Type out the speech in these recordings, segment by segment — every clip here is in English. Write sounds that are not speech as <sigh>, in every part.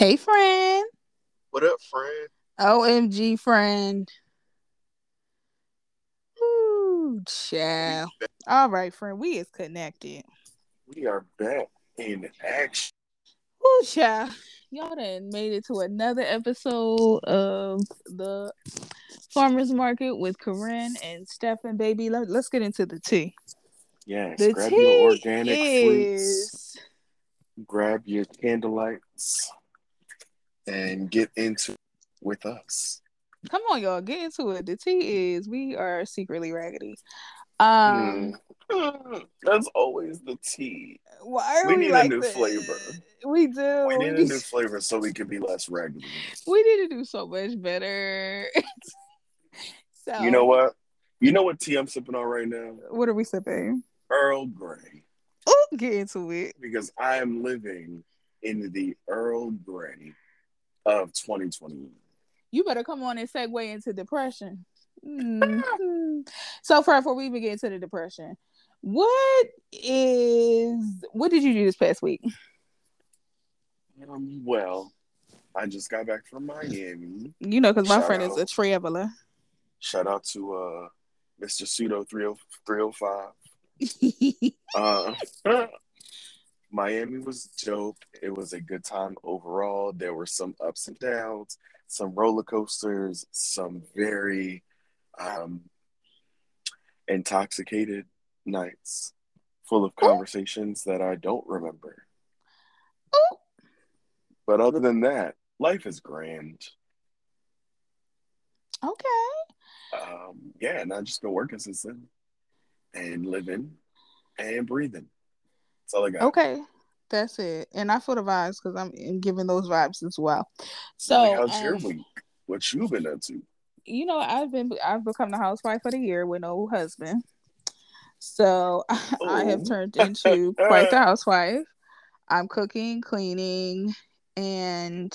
Hey, friend. What up, friend? OMG, friend. Ooh, child. All right, friend. We is connected. We are back in action. Ooh, child. Y'all done made it to another episode of the Farmers Market with Koren and Stefan, baby. Let, us get into the tea. Yes, The grab tea your organic fruits, grab your candlelights, and get into it with us. Come on, y'all. Get into it. The tea is we are secretly raggedy. Um, Mm. That's always the tea. why are We we, need a new this? flavor. We do. We need a new flavor so we can be less raggedy. we need to do so much better. <laughs> so You know what? You know what tea I'm sipping on right now? What are we sipping? Earl Grey. Oh, get into it. Because I am living in the Earl Grey of 2021. You better come on and segue into depression. Mhm. so, far, before we even get into the depression, what is what did you do this past week? Um, well, I just got back from Miami. You know, because my Shout friend out. is a traveler. Shout out to uh, Mr. Pseudo 305. <laughs> Uh, <laughs> Miami was dope. It was a good time overall. There were some ups and downs, some roller coasters, some very um, intoxicated nights full of conversations that I don't remember. Ooh. But other than that, life is grand. okay. Um, yeah, and I've just been working since then and living and breathing. That's all I got. Okay. That's it. And I feel the vibes because I'm giving those vibes as well. So Like, how's your um, week? What you been up to? you know, I've been I've become the housewife of the year with no husband. So <laughs> I have Oh. turned into <laughs> quite the housewife. I'm cooking, cleaning, and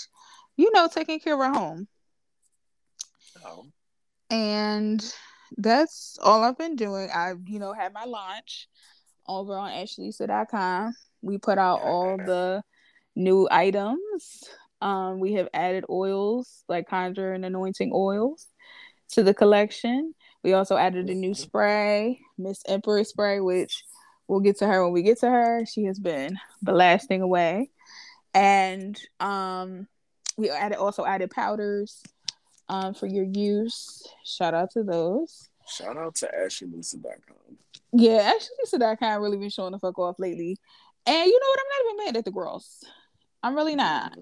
you know, taking care of our home. Oh, And that's all I've been doing. I've, you know, had my launch over on ashylisa.com. We put out all the new items. Um, we have added oils like conjure and anointing oils to the collection. We also added a new spray, Miss Emperor spray, which we'll get to her when we get to her. She has been blasting away. And um we added also added powders um for your use. Shout out to those. shout out to AshyLisa.com. Yeah, actually so that kind of really been showing the fuck off lately. And you know what? I'm not even mad at the girls. I'm really not.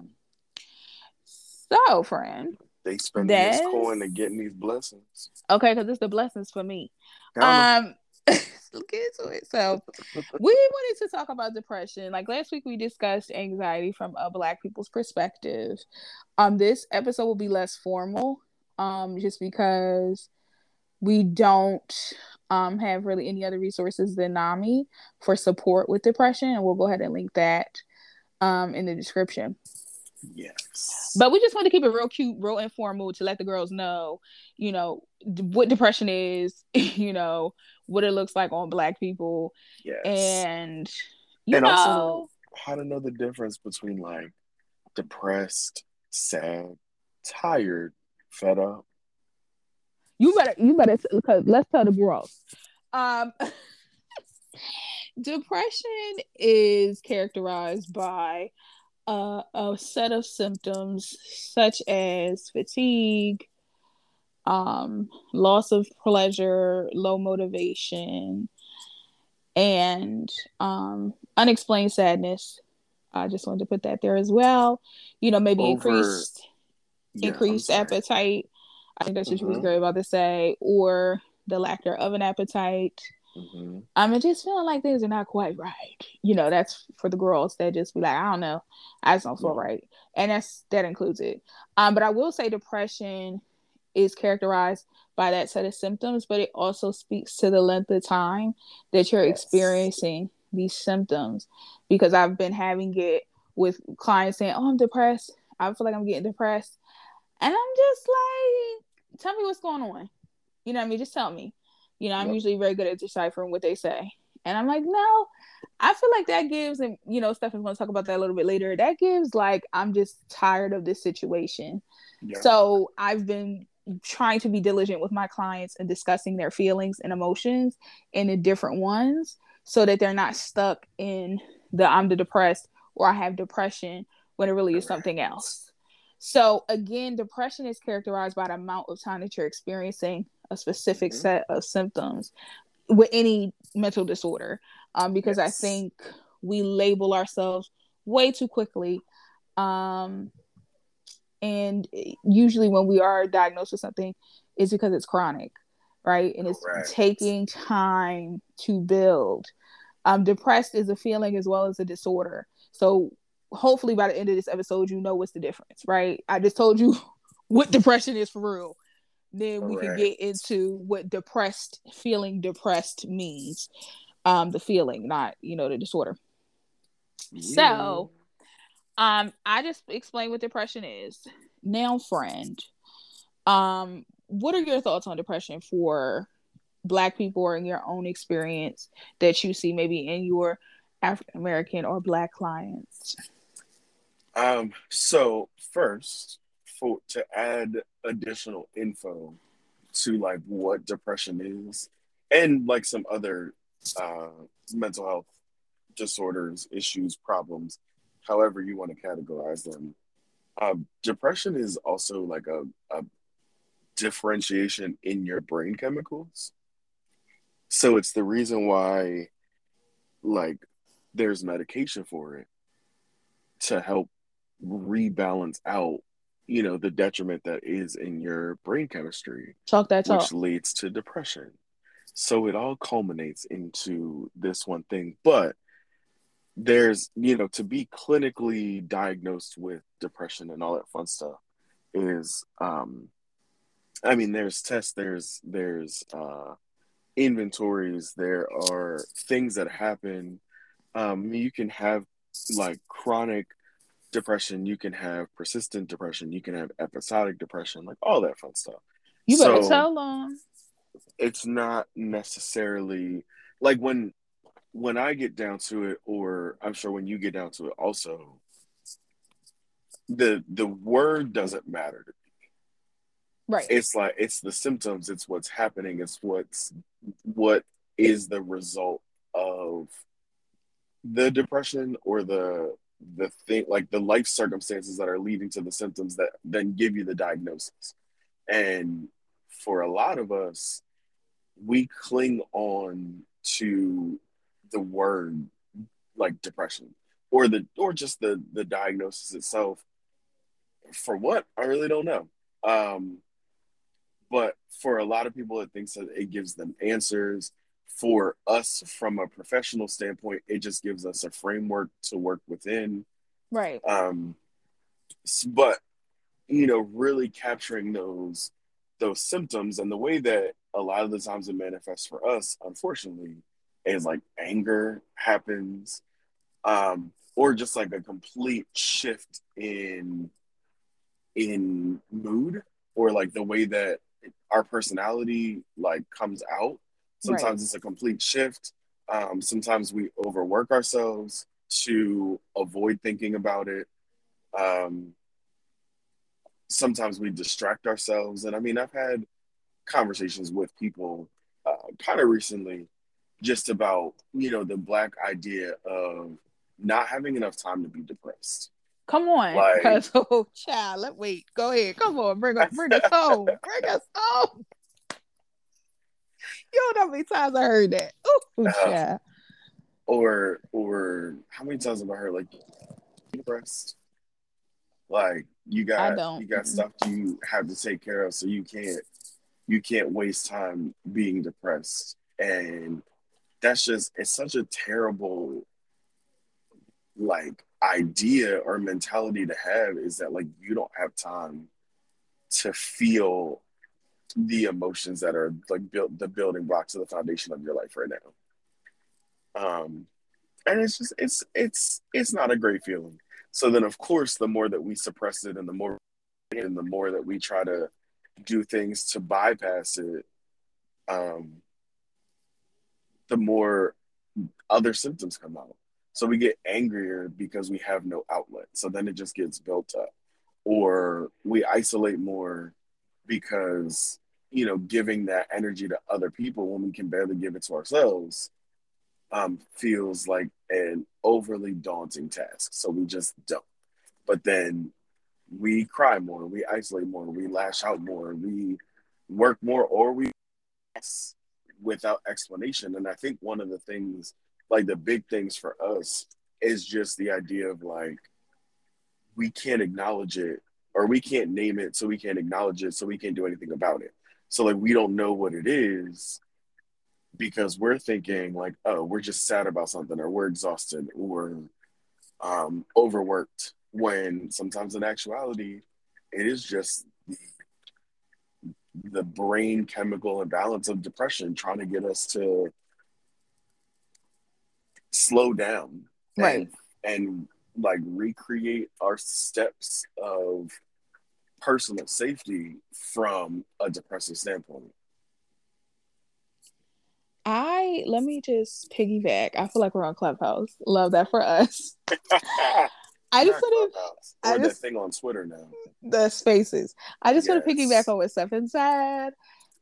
So, friend. They spending this coin and getting these blessings. Okay, because it's the blessings for me. Um, <laughs> get into it. So, we wanted to talk about depression. Like last week, we discussed anxiety from a Black people's perspective. Um, this episode will be less formal, um, just because we don't um have really any other resources than NAMI for support with depression, and we'll go ahead and link that um in the description. yes. But we just want to keep it real cute, real informal to let the girls know, you know, d- what depression is, <laughs> you know, what it looks like on Black people, yes. and you And know, also- how to know the difference between like depressed, sad, tired, fed up. You better, you better, because let's tell the girls. Um, <laughs> depression is characterized by uh, a set of symptoms such as fatigue, um, loss of pleasure, low motivation, and um, unexplained sadness. I just wanted to put that there as well. You know, maybe Over- increased Yeah, increased appetite. I think that's what she was great about to say, or the lack of an appetite. Mhm. I mean, just feeling like things are not quite right. You know, that's for the girls that just be like, I don't know, I just don't feel Yeah. right, and that's that includes it. Um, but I will say depression is characterized by that set of symptoms, but it also speaks to the length of time that you're Yes. experiencing these symptoms. Because I've been having it with clients saying, "Oh, I'm depressed. I feel like I'm getting depressed," and I'm just like, "Tell me what's going on." You know what I mean? Just tell me. You know, I'm Yep. usually very good at deciphering what they say. And I'm like, no, I feel like that gives, and you know, Stephanie's going to talk about that a little bit later. That gives like, I'm just tired of this situation. Yeah. So I've been trying to be diligent with my clients and discussing their feelings and emotions and the different ones so that they're not stuck in the I'm the depressed or I have depression when it really is something else. So again, depression is characterized by the amount of time that you're experiencing a specific mm-hmm. set of symptoms with any mental disorder. Um, because yes. I think we label ourselves way too quickly. Um, and usually when we are diagnosed with something, it's because it's chronic, right? And it's Correct. taking time to build. Um, depressed is a feeling as well as a disorder. So hopefully by the end of this episode, you know what's the difference, right? I just told you <laughs> what depression is for real. Then we can get into what depressed feeling depressed means. Um, the feeling, not you know the disorder. Yeah. So, um, I just explained what depression is. Now, friend, um, what are your thoughts on depression for Black people or in your own experience that you see maybe in your African American or Black clients? Um, so first, for to add additional info to like what depression is and like some other uh, mental health disorders, issues, problems, however you want to categorize them. Uh, depression is also like a, a differentiation in your brain chemicals. So it's the reason why, like, there's medication for it to help rebalance out you know the detriment that is in your brain chemistry talk that talk. which leads to depression. So it all culminates into this one thing but there's you know to be clinically diagnosed with depression and all that fun stuff is um i mean there's tests there's there's uh inventories there are things that happen. Um you can have like chronic depression, you can have persistent depression, you can have episodic depression, like all that fun stuff. You better so, tell them. It's not necessarily like when when I get down to it, or I'm sure when you get down to it also, the the word doesn't matter to me. Right. It's like it's the symptoms, it's what's happening, it's what's what is the result of the depression or the the thing like the life circumstances that are leading to the symptoms that then give you the diagnosis. And for a lot of us we cling on to the word like depression or the or just the the diagnosis itself. For what? I really don't know. Um but for a lot of people it thinks that it gives them answers for us from a professional standpoint it just gives us a framework to work within. Right. Um but you know really capturing those those symptoms and the way that a lot of the times it manifests for us unfortunately is like anger happens um or just like a complete shift in in mood or like the way that our personality like comes out Sometimes right. it's a complete shift. Um, sometimes we overwork ourselves to avoid thinking about it. Um, sometimes we distract ourselves. And I mean, I've had conversations with people uh, kind of recently just about, you know, the Black idea of not having enough time to be depressed. Come on, like, oh <laughs> child, let wait. Go ahead. Come on, bring us, bring us <laughs> home. Bring us home. You don't know how many times I heard that. Ooh, uh, yeah. Or or how many times have I heard like depressed? Like you got you got stuff you have to take care of, so you can't you can't waste time being depressed. And that's just it's such a terrible like idea or mentality to have is that like you don't have time to feel the emotions that are like built the building blocks of the foundation of your life right now. Um, and it's just it's it's it's not a great feeling. So then, of course, the more that we suppress it, and the more and the more that we try to do things to bypass it, um, the more other symptoms come out. So we get angrier because we have no outlet. So then it just gets built up. Or we isolate more because, you know, giving that energy to other people when we can barely give it to ourselves um, feels like an overly daunting task. So we just don't. But then we cry more, we isolate more, we lash out more, we work more, or we without explanation. And I think one of the things, like the big things for us, is just the idea of like, we can't acknowledge it or we can't name it, so we can't acknowledge it, so we can't do anything about it. So, like, we don't know what it is because we're thinking, like, oh, we're just sad about something or we're exhausted or um, overworked, when sometimes in actuality, it is just the the brain chemical imbalance of depression trying to get us to slow down right. and, and like recreate our steps of personal safety from a depressive standpoint i let me just piggyback i feel like we're on clubhouse love that for us <laughs> I just want to. I just thing on Twitter now. The spaces. I just yes. want to piggyback on what Stefan said,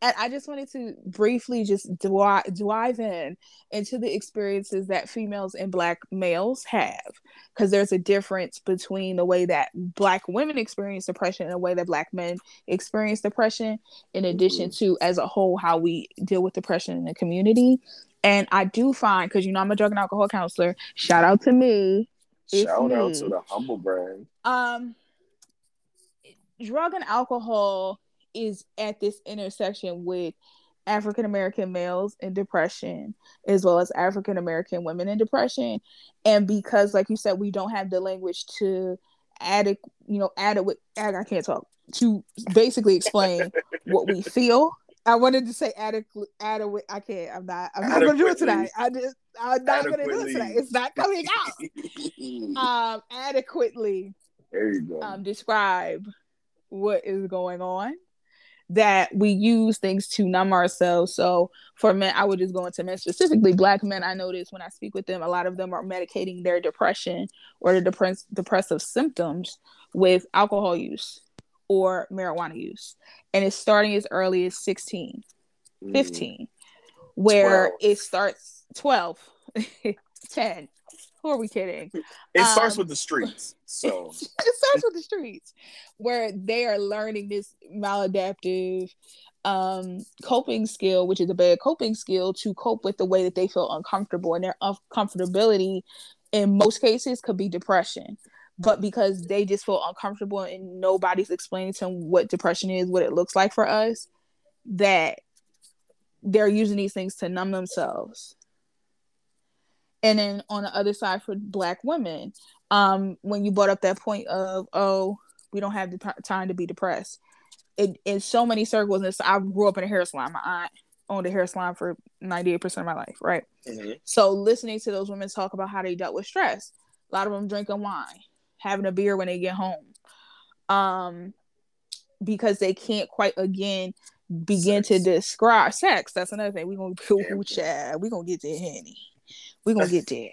and I just wanted to briefly just dive, dive in into the experiences that females and Black males have, because there's a difference between the way that Black women experience depression and the way that Black men experience depression. In addition mm-hmm. to, as a whole, how we deal with depression in the community. And I do find, because you know I'm a drug and alcohol counselor. Shout out to me Shout me. out to the humble brand. Um, drug and alcohol is at this intersection with African American males in depression, as well as African American women in depression, and because, like you said, we don't have the language to adequate, you know, adequate. I can't talk to basically explain what we feel I wanted to say adequate. Adequate. I can't. I'm not. I'm not gonna do it tonight. I just. I'm not gonna do it tonight. It's not coming out. um, adequately. There you go. Um, describe what is going on. That we use things to numb ourselves. So for men, I would just go into men specifically. Black men, I notice when I speak with them, a lot of them are medicating their depression or the depress- depressive symptoms with alcohol use or marijuana use. And it's starting as early as 16, mm. 15, where 12. it starts 12, <laughs> 10. Who are we kidding? It um, starts with the streets. So <laughs> it starts with the streets where they are learning this maladaptive um coping skill which is a bad coping skill to cope with the way that they feel uncomfortable and their uncomfortability in most cases could be depression but because they just feel uncomfortable and nobody's explaining to them what depression is, what it looks like for us, that they're using these things to numb themselves. And then on the other side for black women, um, when you brought up that point of, oh, we don't have the time to be depressed. It, in so many circles, and I grew up in a hair salon. My aunt owned a hair salon for 98% of my life, right? Mm-hmm. So listening to those women talk about how they dealt with stress, a lot of them drinking wine having a beer when they get home um because they can't quite again begin sex. to describe sex that's another thing we're gonna ooh, child, we're gonna get there honey we're gonna get <laughs> there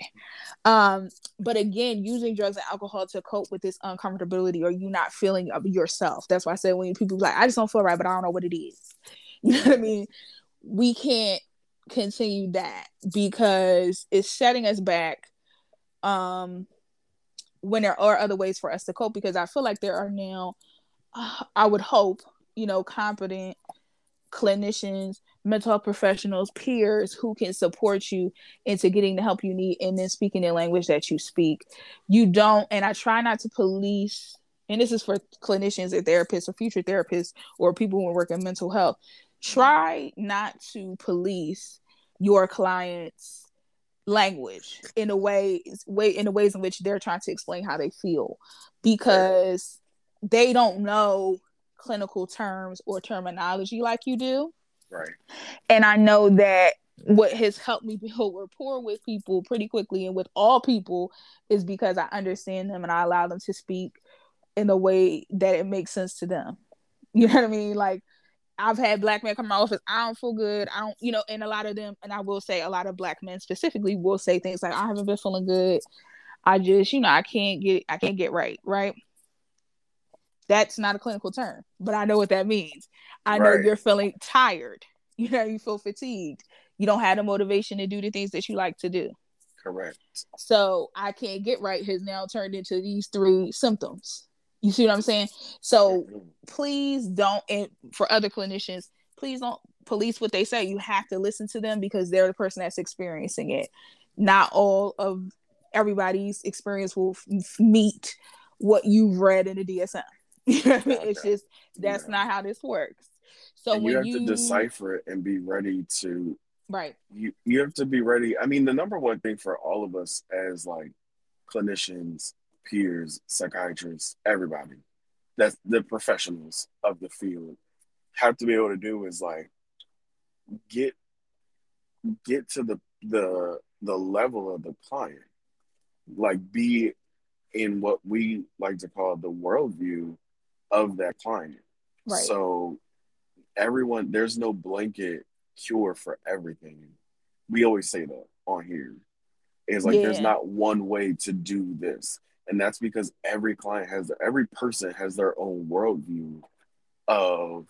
um but again using drugs and alcohol to cope with this uncomfortability or you not feeling of yourself. That's why i said when people like i just don't feel right but i don't know what it is. <laughs> You know what i mean? We can't continue that because it's setting us back um when there are other ways for us to cope because I feel like there are now, uh, I would hope, you know, competent clinicians, mental health professionals, peers who can support you into getting the help you need and then speaking the language that you speak. You don't, and I try not to police, and this is for clinicians or therapists or future therapists or people who work in mental health. Try not to police your clients' language in a way way in the ways in which they're trying to explain how they feel because they don't know clinical terms or terminology like you do right and i know that what has helped me build rapport with people pretty quickly and with all people is because i understand them and i allow them to speak in a way that it makes sense to them you know what i mean like I've had black men come to my office. I don't feel good. I don't, you know, and a lot of them, and I will say a lot of black men specifically will say things like, I haven't been feeling good. I just, you know, I can't get, I can't get right. Right. That's not a clinical term, but I know what that means. I know right. you're feeling tired. <laughs> You know, you feel fatigued. You don't have the motivation to do the things that you like to do. Correct. So I can't get right has now turned into these three symptoms. You see what I'm saying? So please don't, and for other clinicians, please don't police what they say. You have to listen to them because they're the person that's experiencing it. Not all of everybody's experience will f- meet what you've read in the DSM. You know I mean? It's just that's yeah. not how this works. So and you have you... to decipher it and be ready to right. You you have to be ready. I mean, the number one thing for all of us as like clinicians peers, psychiatrists, everybody that's the professionals of the field have to be able to do is like get get to the the the level of the client like be in what we like to call the worldview of that client. Right. So everyone there's no blanket cure for everything. We always say that on here. It's like yeah. there's not one way to do this. And that's because every client has every person has their own worldview of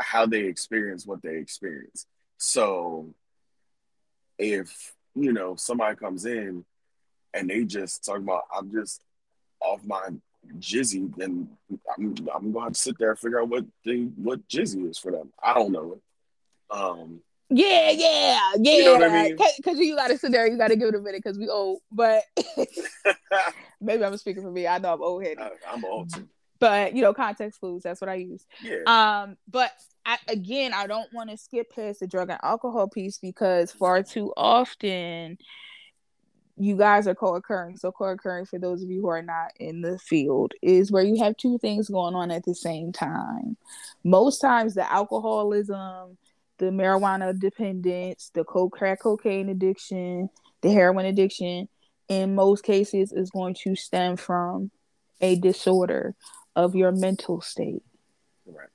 how they experience what they experience. So if you know somebody comes in and they just talk about i'm just off my jizzy then i'm, I'm gonna have to sit there and figure out what the what jizzy is for them i don't know um yeah, yeah, yeah. You know what I mean? Because you got to sit there, you got to give it a minute because we old. But <laughs> maybe I'm speaking for me. I know I'm old headed. I'm old too. But you know, context clues. That's what I use. Yeah. Um, but I, again, I don't want to skip past the drug and alcohol piece because far too often you guys are co-occurring. So co-occurring for those of you who are not in the field is where you have two things going on at the same time. Most times the alcoholism the marijuana dependence, the coke, crack cocaine addiction, the heroin addiction, in most cases is going to stem from a disorder of your mental state. Right.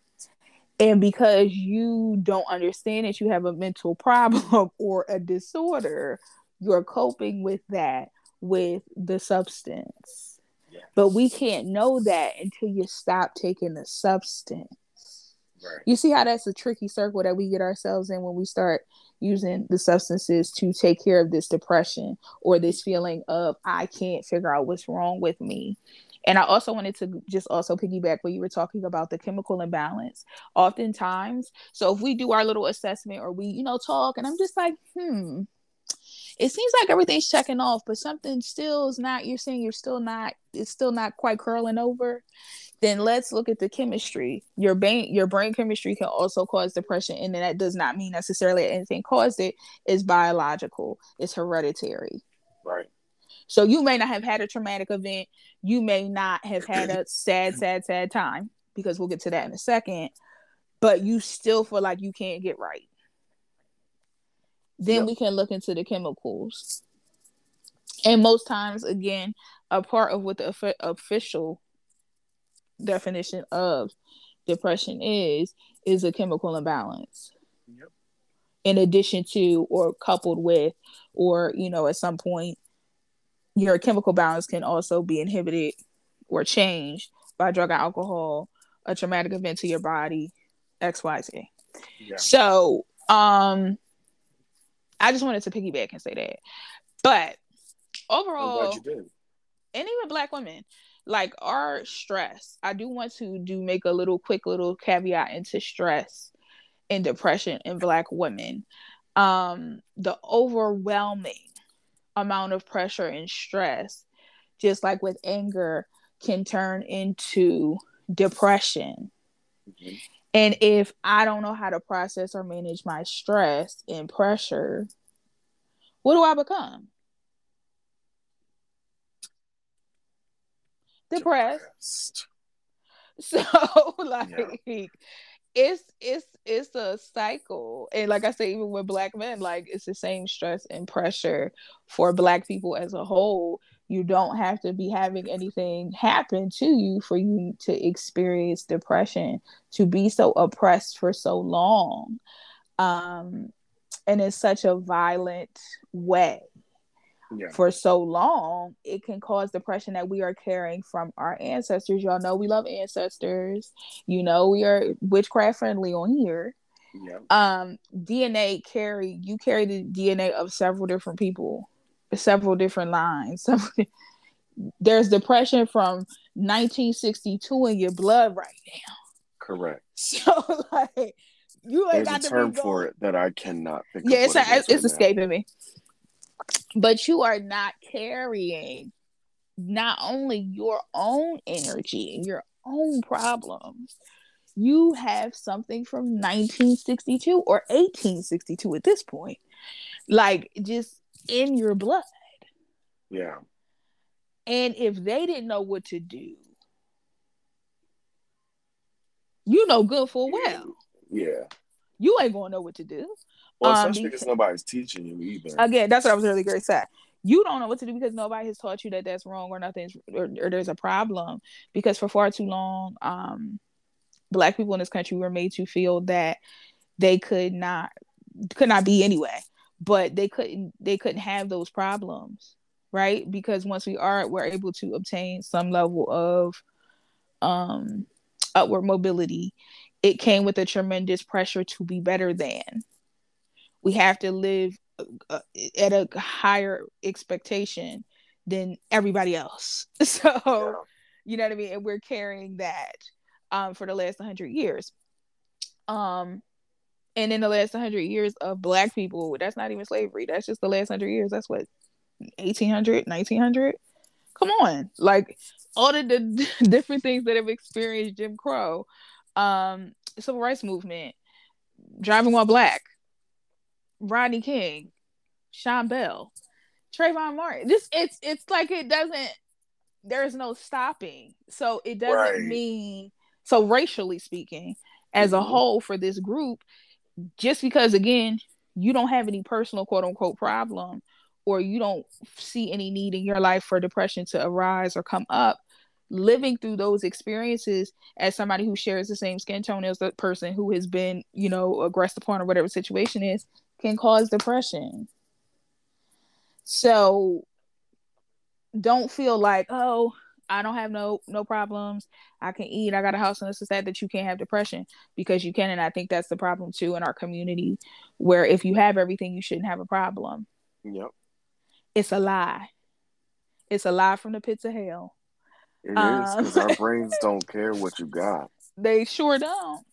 And because you don't understand that you have a mental <laughs> problem or a disorder, you're coping with that with the substance. Yes. But we can't know that until you stop taking the substance. Right. You see how that's a tricky circle that we get ourselves in when we start using the substances to take care of this depression or this feeling of I can't figure out what's wrong with me. And I also wanted to just also piggyback what you were talking about the chemical imbalance. Oftentimes, so if we do our little assessment or we, you know, talk, and I'm just like, hmm, it seems like everything's checking off, but something still is not. You're saying you're still not. It's still not quite curling over then let's look at the chemistry. Your brain, your brain chemistry can also cause depression, and then that does not mean necessarily anything caused it. It's biological. It's hereditary. Right. So you may not have had a traumatic event. You may not have had a <clears throat> sad, sad, sad time because we'll get to that in a second. But you still feel like you can't get right. Then yep. we can look into the chemicals. And most times, again, a part of what the official definition of depression is is a chemical imbalance. Yep. In addition to or coupled with or you know at some point your chemical balance can also be inhibited or changed by drug or alcohol, a traumatic event to your body, XYZ. Yeah. So, um I just wanted to piggyback and say that. But overall, and even black women, like our stress i do want to do make a little quick little caveat into stress and depression in black women um the overwhelming amount of pressure and stress just like with anger can turn into depression mm-hmm. And if i don't know how to process or manage my stress and pressure what do i become depressed. <laughs> So <laughs> like yeah. it's it's it's a cycle. And like I say, even with black men, like it's the same stress and pressure for black people as a whole You don't have to be having anything happen to you for you to experience depression, to be so oppressed for so long, um, and in such a violent way. Yeah. For so long, it can cause depression that we are carrying from our ancestors. Y'all know we love ancestors. You know we are witchcraft friendly on here. Yeah. Um, DNA carry you carry the DNA of several different people several different lines. So <laughs> there's depression from 1962 in your blood right now. Correct. So <laughs> like you ain't There's got a term for it that I cannot think. Yeah, it's a, it's right escaping now. me. But you are not carrying not only your own energy and your own problems. You have something from 1962 or 1862 at this point. Like just in your blood. Yeah. And if they didn't know what to do, you know good for well. Yeah. You ain't gonna know what to do. Well, um, especially because nobody's teaching you either. Again, that's what I was really great at. You don't know what to do because nobody has taught you that that's wrong or nothing's or, or there's a problem. Because for far too long, um, black people in this country were made to feel that they could not could not be anyway but they couldn't they couldn't have those problems right? Because once we are we're able to obtain some level of um upward mobility it came with a tremendous pressure to be better than. We have to live uh, at a higher expectation than everybody else. <laughs> So yeah. you know what i mean? And we're carrying that um for the last 100 years. Um and in the last 100 years of black people that's not even slavery. That's just the last 100 years. That's what 1800 1900 come on. Like all of <laughs> the different things that have experienced jim crow um civil rights movement driving while black rodney king sean bell trayvon martin. Just it's it's like it doesn't there's no stopping. So it doesn't right. mean so racially speaking as a mm-hmm. whole for this group just because again you don't have any personal quote unquote problem or you don't see any need in your life for depression to arise or come up living through those experiences as somebody who shares the same skin tone as the person who has been you know aggressed upon or whatever situation is can cause depression. So don't feel like oh I don't have no no problems. I can eat. I got a house and this is that that you can't have depression because you can. And I think that's the problem too in our community, where if you have everything, you shouldn't have a problem. Yep. It's a lie. It's a lie from the pits of hell. It um, is because our brains don't care what you got. They sure don't.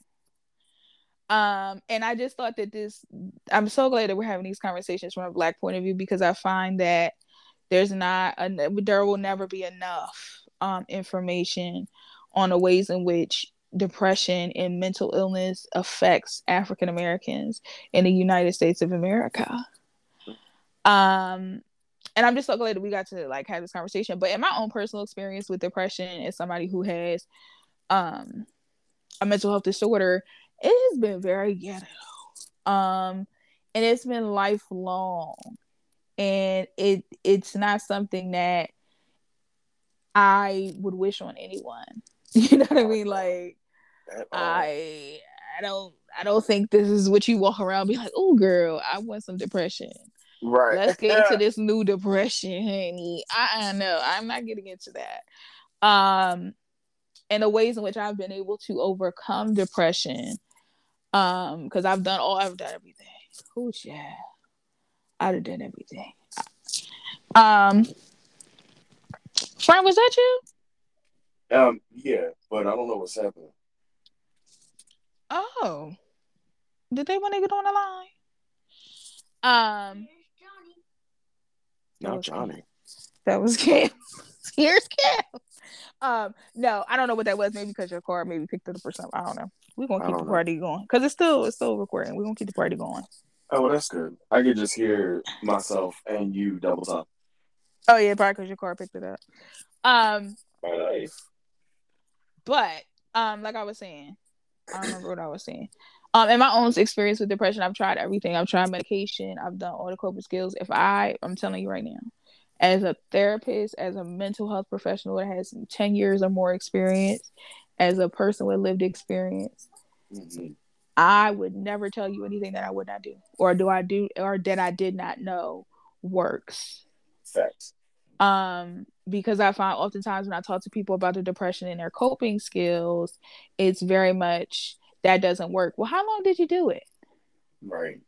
Um, and I just thought that this. I'm so glad that we're having these conversations from a black point of view because I find that there's not a, there will never be enough um, information on the ways in which depression and mental illness affects African Americans in the United States of America. Um, and I'm just so glad that we got to like have this conversation. But in my own personal experience with depression, as somebody who has um a mental health disorder, it has been very ghetto. Um, and it's been lifelong. And it it's not something that I would wish on anyone. <laughs> You know what I mean? Like I I don't I don't think this is what you walk around be like, oh girl, I want some depression. Right. Let's get into <laughs> this new depression, honey. I, I know I'm not getting into that. Um and the ways in which I've been able to overcome depression. Um, because I've done all I've done everything. Oh yeah. I'd have done everything. Um Frank, was that you? Um, yeah, but I don't know what's happening. Oh, did they want to get on the line? Um, no, Johnny. That was Cam. <laughs> Here's Cam. Um, no, I don't know what that was. Maybe because your car maybe picked it up or something. I don't know. We're gonna keep the party going because it's still it's still recording. We're gonna keep the party going. Oh, well, that's good. I could just hear myself and you double time. Oh yeah, probably because your car picked it up. Um. But um, like I was saying, I don't remember what I was saying. Um, in my own experience with depression, I've tried everything. I've tried medication. I've done all the coping skills. If I, I'm telling you right now, as a therapist, as a mental health professional that has 10 years or more experience, as a person with lived experience, mm-hmm. I would never tell you anything that I would not do, or do I do, or that I did not know works. Facts. Um, because I find oftentimes when I talk to people about the depression and their coping skills, it's very much that doesn't work. Well, how long did you do it? Right.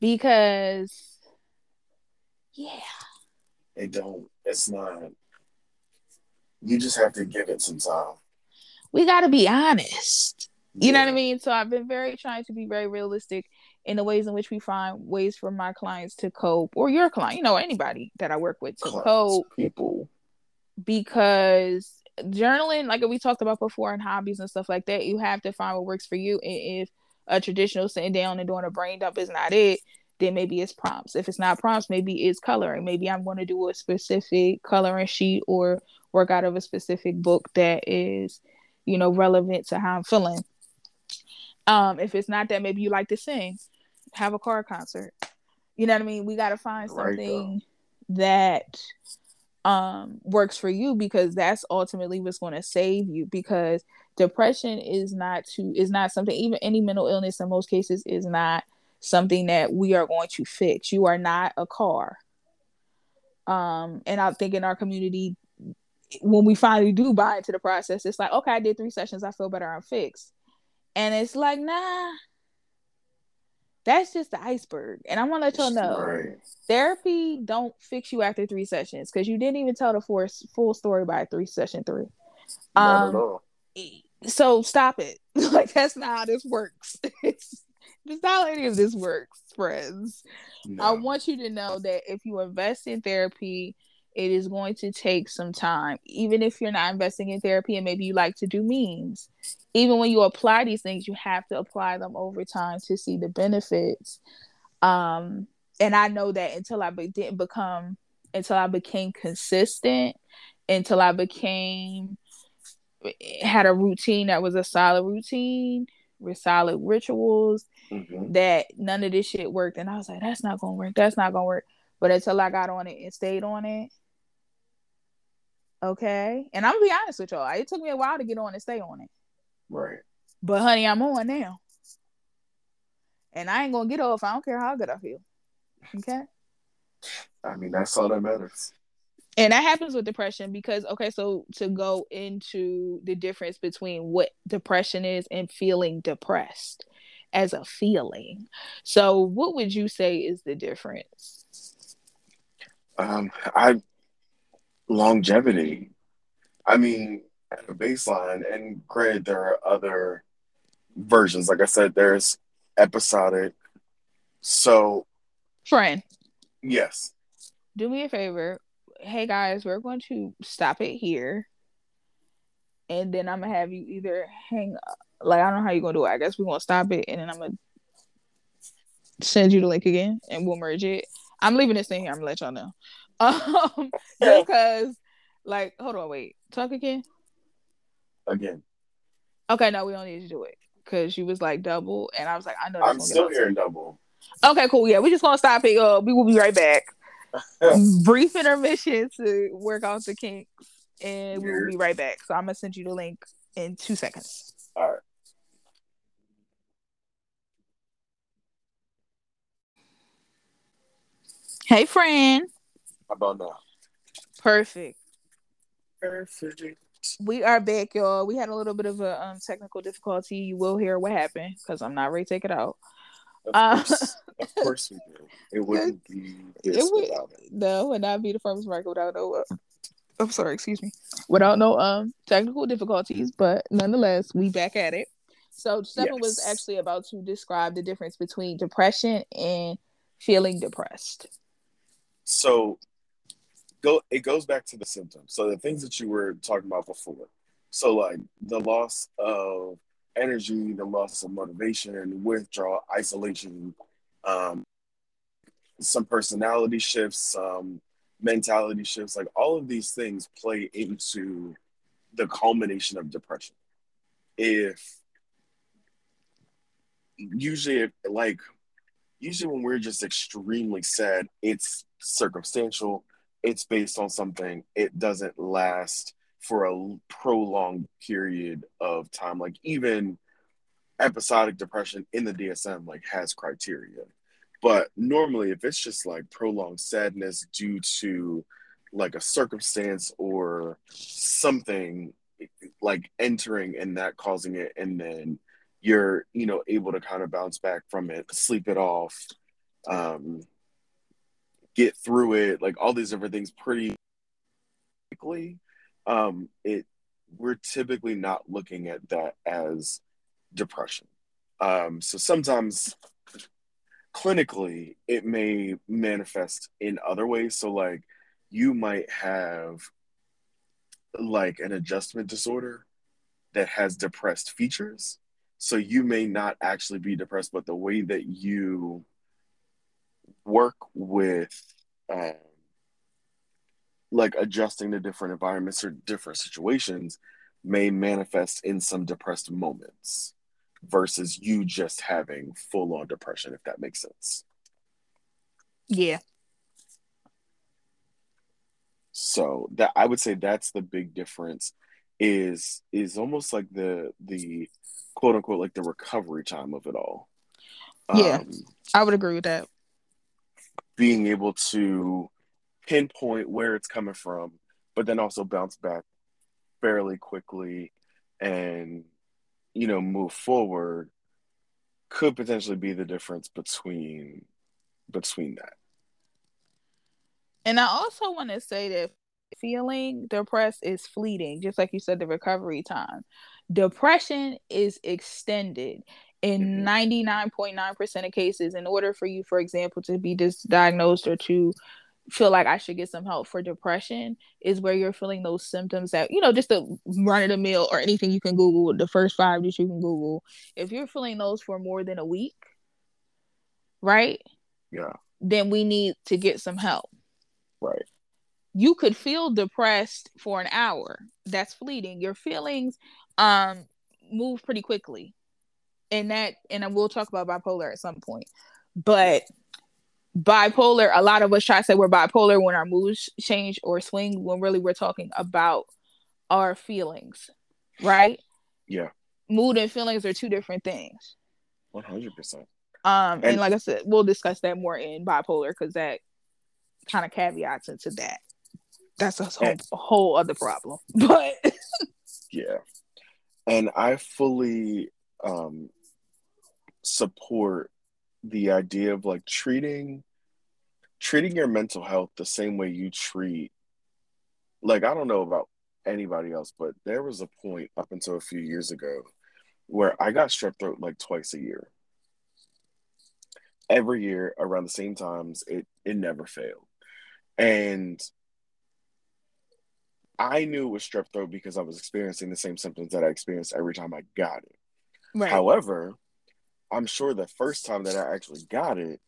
Because, yeah. It don't, it's not, you just have to give it some time. We got to be honest. You yeah. know what I mean? So I've been very trying to be very realistic in the ways in which we find ways for my clients to cope or your client, you know, anybody that I work with to clients, cope. People. Because journaling, like we talked about before, and hobbies and stuff like that, you have to find what works for you. And if a traditional sitting down and doing a brain dump is not it, then maybe it's prompts. If it's not prompts, maybe it's coloring. Maybe I'm going to do a specific coloring sheet or work out of a specific book that is, you know, relevant to how I'm feeling. Um, if it's not that, maybe you like to sing, have a car concert. You know what I mean? We got to find something right, that um works for you because that's ultimately what's going to save you because depression is not to is not something even any mental illness in most cases is not something that we are going to fix you are not a car um and i think in our community when we finally do buy into the process it's like okay i did three sessions i feel better i'm fixed and it's like, nah, that's just the iceberg. And I want to let y'all know right. therapy don't fix you after three sessions because you didn't even tell the full, full story by three session three. Not um, at all. So stop it. <laughs> like that's not how this works. <laughs> it's that's not how any of this works, friends. No. I want you to know that if you invest in therapy, it is going to take some time. Even if you're not investing in therapy and maybe you like to do memes, even when you apply these things, you have to apply them over time to see the benefits. Um, and I know that until I be- didn't become, until I became consistent, until I became had a routine that was a solid routine with solid rituals, mm-hmm. that none of this shit worked. And I was like, that's not gonna work. That's not gonna work. But until I got on it and stayed on it, okay. And I'm gonna be honest with y'all, it took me a while to get on and stay on it. Right. But honey, I'm on now. And I ain't gonna get off. I don't care how good I feel. Okay. I mean, that's all that matters. And that happens with depression because okay, so to go into the difference between what depression is and feeling depressed as a feeling. So what would you say is the difference? Um I longevity. I mean, at a baseline. And granted, there are other versions. Like I said, there's episodic. So, friend. Yes. Do me a favor. Hey guys, we're going to stop it here. And then I'm gonna have you either hang up. like I don't know how you're gonna do it. I guess we're gonna stop it and then I'm gonna send you the link again and we'll merge it. I'm leaving this thing here. I'm gonna let y'all know. <laughs> Um because like hold on, wait. Talk again again. Okay, no, we don't need to do it because you was like double, and I was like, I know. I'm still hearing double. Okay, cool. Yeah, we just gonna stop it. Uh, we will be right back. <laughs> Brief intermission to work out the kinks, and we will be right back. So I'm gonna send you the link in two seconds. All right. Hey, friend. How about now? Perfect. Perfect we are back, y'all. We had a little bit of a um, technical difficulty. You will hear what happened because I'm not ready to take it out. Of uh, course, of course we do. <laughs> It wouldn't be this it would, without it. No, would not be the farmers market without no. Uh, I'm sorry, excuse me. Without no um technical difficulties, but nonetheless, we back at it. So Stefan yes. was actually about to describe the difference between depression and feeling depressed. So go it goes back to the symptoms. So the things that you were talking about before. So like the loss of energy, the loss of motivation, withdrawal, isolation, um, some personality shifts, some mentality shifts, like all of these things play into the culmination of depression. If usually like usually when we're just extremely sad, it's circumstantial it's based on something, it doesn't last for a prolonged period of time. Like even episodic depression in the DSM like has criteria. But normally if it's just like prolonged sadness due to like a circumstance or something like entering and that causing it and then you're you know able to kind of bounce back from it sleep it off um get through it like all these different things pretty quickly um it we're typically not looking at that as depression um so sometimes clinically it may manifest in other ways so like you might have like an adjustment disorder that has depressed features. So you may not actually be depressed, but the way that you work with um, like adjusting to different environments or different situations may manifest in some depressed moments versus you just having full on depression, if that makes sense. Yeah. So that I would say that's the big difference is is almost like the the quote unquote like the recovery time of it all. Yeah. Um, I would agree with that. Being able to pinpoint where it's coming from, but then also bounce back fairly quickly and you know move forward could potentially be the difference between between that. And I also want to say that feeling depressed is fleeting, just like you said, the recovery time. Depression is extended in 99.9% mm-hmm. of cases. In order for you, for example, to be diagnosed or to feel like I should get some help for depression is where you're feeling those symptoms that, you know, just the run of the mill or anything you can Google, the first five that you can Google. If you're feeling those for more than a week, right? Yeah. Then we need to get some help. Right. You could feel depressed for an hour. That's fleeting. Your feelings um move pretty quickly. And that and we'll talk about bipolar at some point. But bipolar, a lot of us try to say we're bipolar when our moods change or swing when really we're talking about our feelings. Right? Yeah. Mood and feelings are two different things. 100%. Um and, and like I said, we'll discuss that more in bipolar because that kind of caveats into that. That's a whole, a whole other problem. <laughs> But yeah. And I fully um support the idea of like treating treating your mental health the same way you treat like I don't know about anybody else, but there was a point up until a few years ago where I got strep throat like twice a year. Every year around the same times, it it never failed. And I knew it was strep throat because I was experiencing the same symptoms that I experienced every time I got it. Right. However, I'm sure the first time that I actually got it,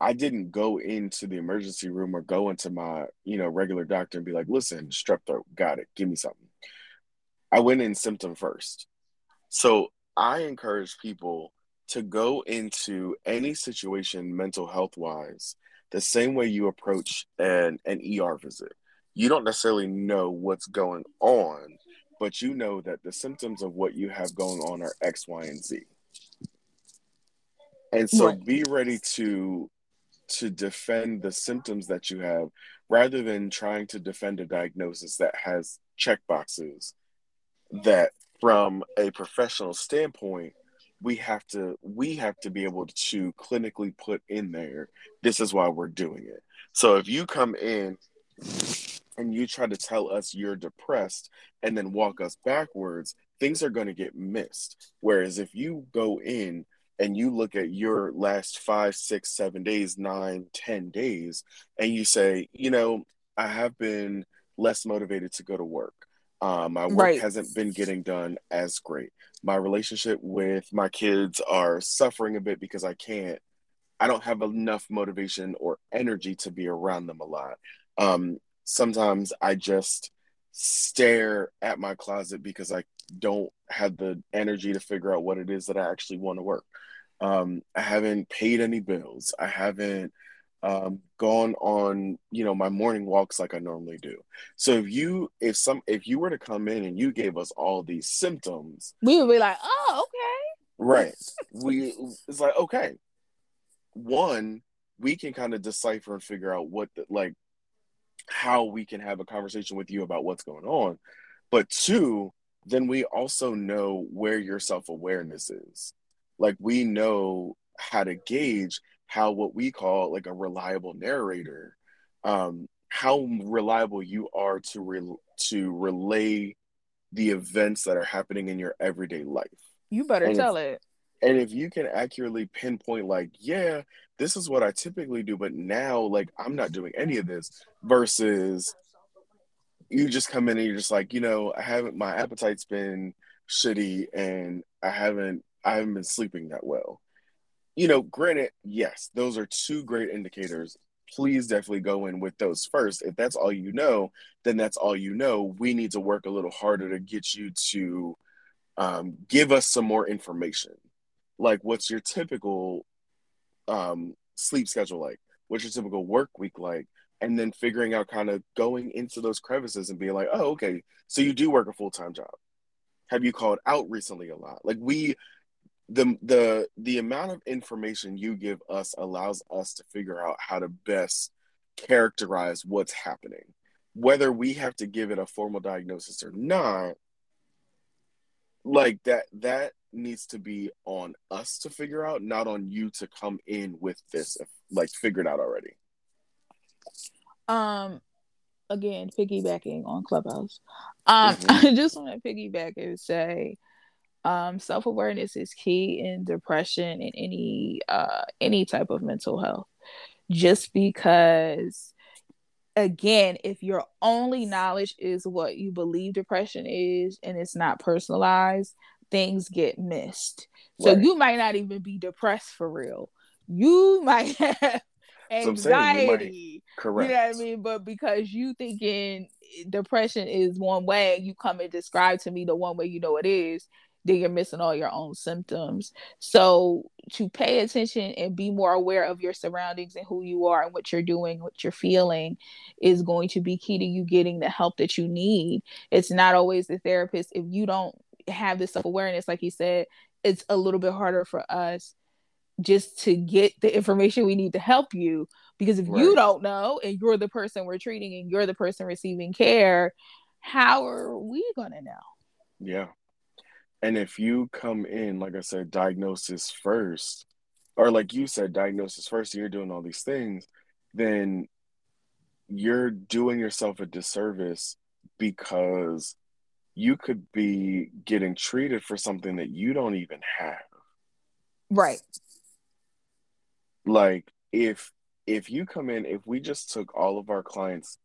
I didn't go into the emergency room or go into my, you know, regular doctor and be like, listen, strep throat, got it, give me something. I went in symptom first. So I encourage people to go into any situation mental health wise the same way you approach an, an ER visit. You don't necessarily know what's going on, but you know that the symptoms of what you have going on are X, Y, and Z. And so right. be ready to to defend the symptoms that you have rather than trying to defend a diagnosis that has check boxes that from a professional standpoint we have to we have to be able to clinically put in there this is why we're doing it so if you come in and you try to tell us you're depressed and then walk us backwards things are going to get missed whereas if you go in and you look at your last five six seven days nine ten days and you say you know i have been less motivated to go to work um, my work right. hasn't been getting done as great my relationship with my kids are suffering a bit because I can't I don't have enough motivation or energy to be around them a lot. Um, sometimes I just stare at my closet because I don't have the energy to figure out what it is that I actually want to work. Um, I haven't paid any bills. I haven't um, gone on you know my morning walks like I normally do. So if you if some if you were to come in and you gave us all these symptoms, we would be like, oh okay, right? we it's like okay, one we can kind of decipher and figure out what the, like how we can have a conversation with you about what's going on, but two, then we also know where your self awareness is. Like we know how to gauge how what we call like a reliable narrator, um, how reliable you are to re- to relay the events that are happening in your everyday life. You better and tell if, it. And if you can accurately pinpoint, like, yeah, this is what I typically do, but now, like, I'm not doing any of this, versus you just come in and you're just like, you know, I haven't, my appetite's been shitty and I haven't, I haven't been sleeping that well you know, granted, yes, those are two great indicators. Please definitely go in with those first. If that's all you know, then that's all you know. We need to work a little harder to get you to um, give us some more information. Like, what's your typical um, sleep schedule like? What's your typical work week like? And then figuring out kind of going into those crevices and being like, oh, okay, so you do work a full time job. Have you called out recently a lot? Like, we the the the amount of information you give us allows us to figure out how to best characterize what's happening. Whether we have to give it a formal diagnosis or not like that that needs to be on us to figure out not on you to come in with this like figured out already. Um again piggybacking on clubhouse. Um mm-hmm. <laughs> i just want to piggyback and say um, Self awareness is key in depression and any uh, any type of mental health. Just because, again, if your only knowledge is what you believe depression is and it's not personalized, things get missed. So right. you might not even be depressed for real. You <laughs> might have anxiety. So correct. You know what I mean? But because you thinking depression is one way, you come and describe to me the one way you know it is then you're missing all your own symptoms. So to pay attention and be more aware of your surroundings and who you are and what you're doing, what you're feeling is going to be key to you getting the help that you need. It's not always the therapist. If you don't have this self-awareness, like you said, it's a little bit harder for us just to get the information we need to help you because if right. you don't know and you're the person we're treating and you're the person receiving care how are we going to know yeah and if you come in, like I said, diagnosis first, or like you said, diagnosis first, and you're doing all these things, then you're doing yourself a disservice because you could be getting treated for something that you don't even have. Right. Like if if you come in, if we just took all of our clients'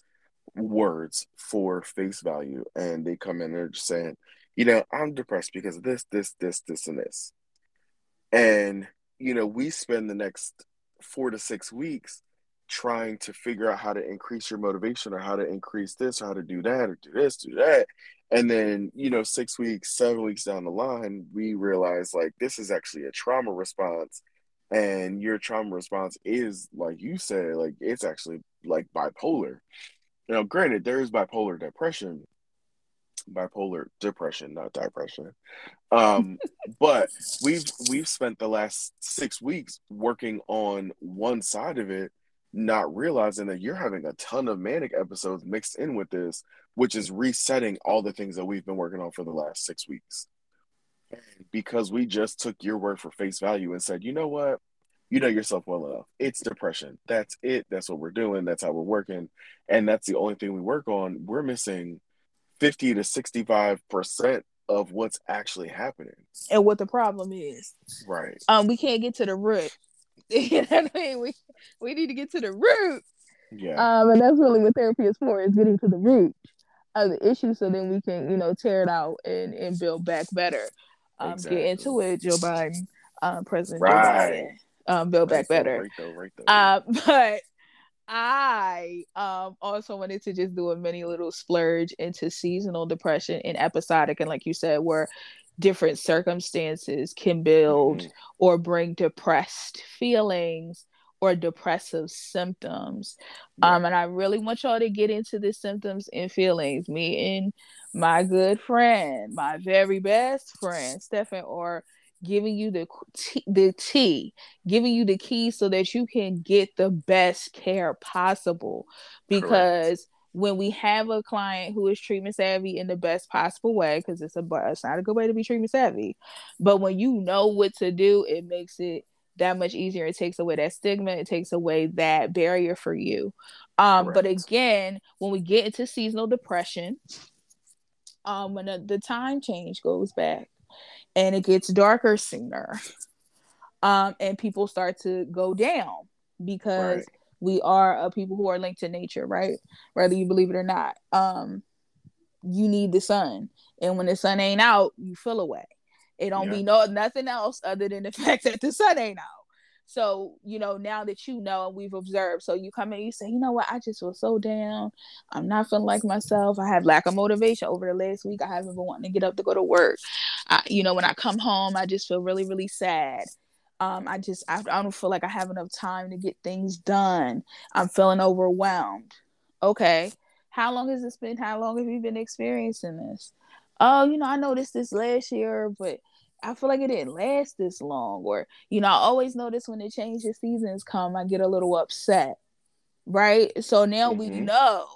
words for face value and they come in and they're just saying, you know, I'm depressed because of this, this, this, this, and this. And, you know, we spend the next four to six weeks trying to figure out how to increase your motivation or how to increase this or how to do that or do this, do that. And then, you know, six weeks, seven weeks down the line, we realize like this is actually a trauma response. And your trauma response is, like you said, like it's actually like bipolar. Now, granted, there is bipolar depression, bipolar depression, not depression. Um, <laughs> but we've we've spent the last six weeks working on one side of it, not realizing that you're having a ton of manic episodes mixed in with this, which is resetting all the things that we've been working on for the last six weeks. Because we just took your word for face value and said, you know what? You know yourself well enough. It's depression. That's it. That's what we're doing. That's how we're working. And that's the only thing we work on. We're missing 50 to 65% of what's actually happening and what the problem is. Right. Um, we can't get to the root. <laughs> you know what I mean? We we need to get to the root. Yeah. Um, and that's really what therapy is for, is getting to the root of the issue so then we can, you know, tear it out and, and build back better. Um, exactly. get into it, Joe Biden, um, President right. Joe Biden. Um, build right back though, better. Right though, right though. Uh, <laughs> but I um also wanted to just do a mini little splurge into seasonal depression and episodic, and like you said, where different circumstances can build mm-hmm. or bring depressed feelings or depressive symptoms. Yeah. Um, and I really want y'all to get into the symptoms and feelings. Me and my good friend, my very best friend, Stefan, are giving you the t- the tea, giving you the key so that you can get the best care possible. Because Correct. when we have a client who is treatment savvy in the best possible way, because it's a it's not a good way to be treatment savvy, but when you know what to do, it makes it that much easier. It takes away that stigma. It takes away that barrier for you. Um, but again, when we get into seasonal depression, um, when the, the time change goes back and it gets darker sooner, um, and people start to go down because right. we are a people who are linked to nature, right? Whether you believe it or not. Um, you need the sun, and when the sun ain't out, you feel away. It don't yeah. be no nothing else other than the <laughs> fact that the sun ain't out. So, you know, now that you know and we've observed, so you come in, you say, you know what, I just feel so down. I'm not feeling like myself. I have lack of motivation over the last week. I haven't been wanting to get up to go to work. I, you know, when I come home, I just feel really, really sad. Um, I just I, I don't feel like I have enough time to get things done. I'm feeling overwhelmed. Okay. How long has this been? How long have you been experiencing this? Oh, you know, I noticed this last year, but I feel like it didn't last this long. Or, you know, I always notice when the change of seasons come, I get a little upset. Right. So now mm-hmm. we know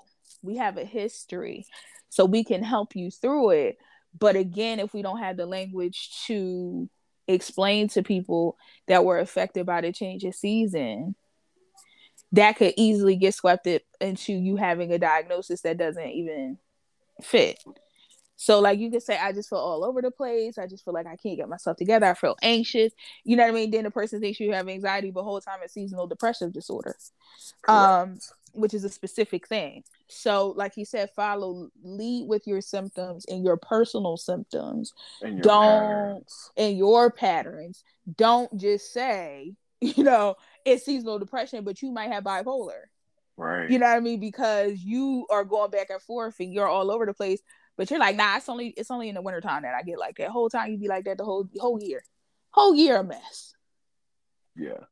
we have a history. So we can help you through it. But again, if we don't have the language to explain to people that were affected by the change of season, that could easily get swept into you having a diagnosis that doesn't even fit. So like you could say, I just feel all over the place. I just feel like I can't get myself together. I feel anxious. You know what I mean? Then the person thinks you have anxiety, but whole time it's seasonal depressive disorder, um, which is a specific thing. So like he said, follow, lead with your symptoms and your personal symptoms. And your Don't patterns. and your patterns. Don't just say, <laughs> you know, it's seasonal depression, but you might have bipolar. Right. You know what I mean? Because you are going back and forth and you're all over the place but you're like, nah, it's only it's only in the wintertime that I get like that. Whole time you'd be like that the whole whole year. Whole year a mess. Yeah.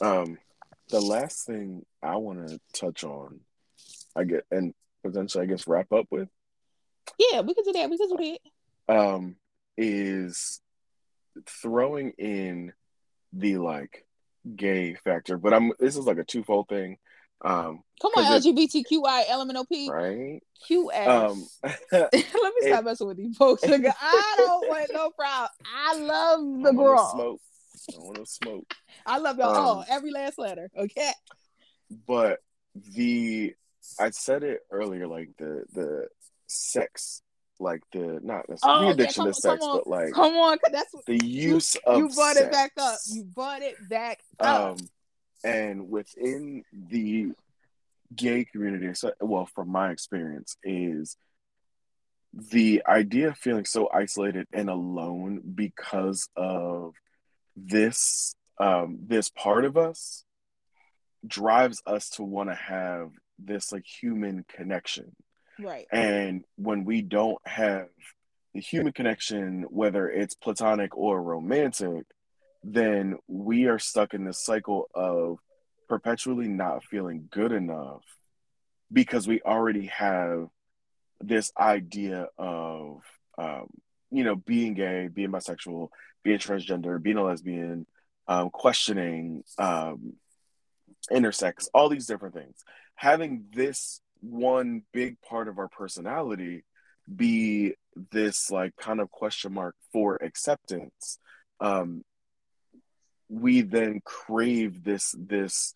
Um the last thing I want to touch on, I get and potentially I guess wrap up with. Yeah, we can do that. We can do that. Um, is throwing in the like gay factor, but I'm this is like a twofold thing. Um, Come on, LGBTQI LMNOP. Right. QS. Um, <laughs> <laughs> Let me stop it, messing with these folks. I <laughs> don't want no problem. I love the girl. Smoke. I want to smoke. I love y'all um, all. Every last letter. Okay. But the I said it earlier, like the the sex like the not oh, the addiction yeah, to sex, but like come on, that's the use you, of you brought sex. it back up. You brought it back up. Um, and within the gay community, so, well, from my experience, is the idea of feeling so isolated and alone because of this um, this part of us drives us to want to have this like human connection. Right. And when we don't have the human connection whether it's platonic or romantic then we are stuck in this cycle of perpetually not feeling good enough because we already have this idea of um, you know being gay being bisexual being transgender being a lesbian um, questioning um, intersex all these different things. Having this one big part of our personality be this like kind of question mark for acceptance um, we then crave this this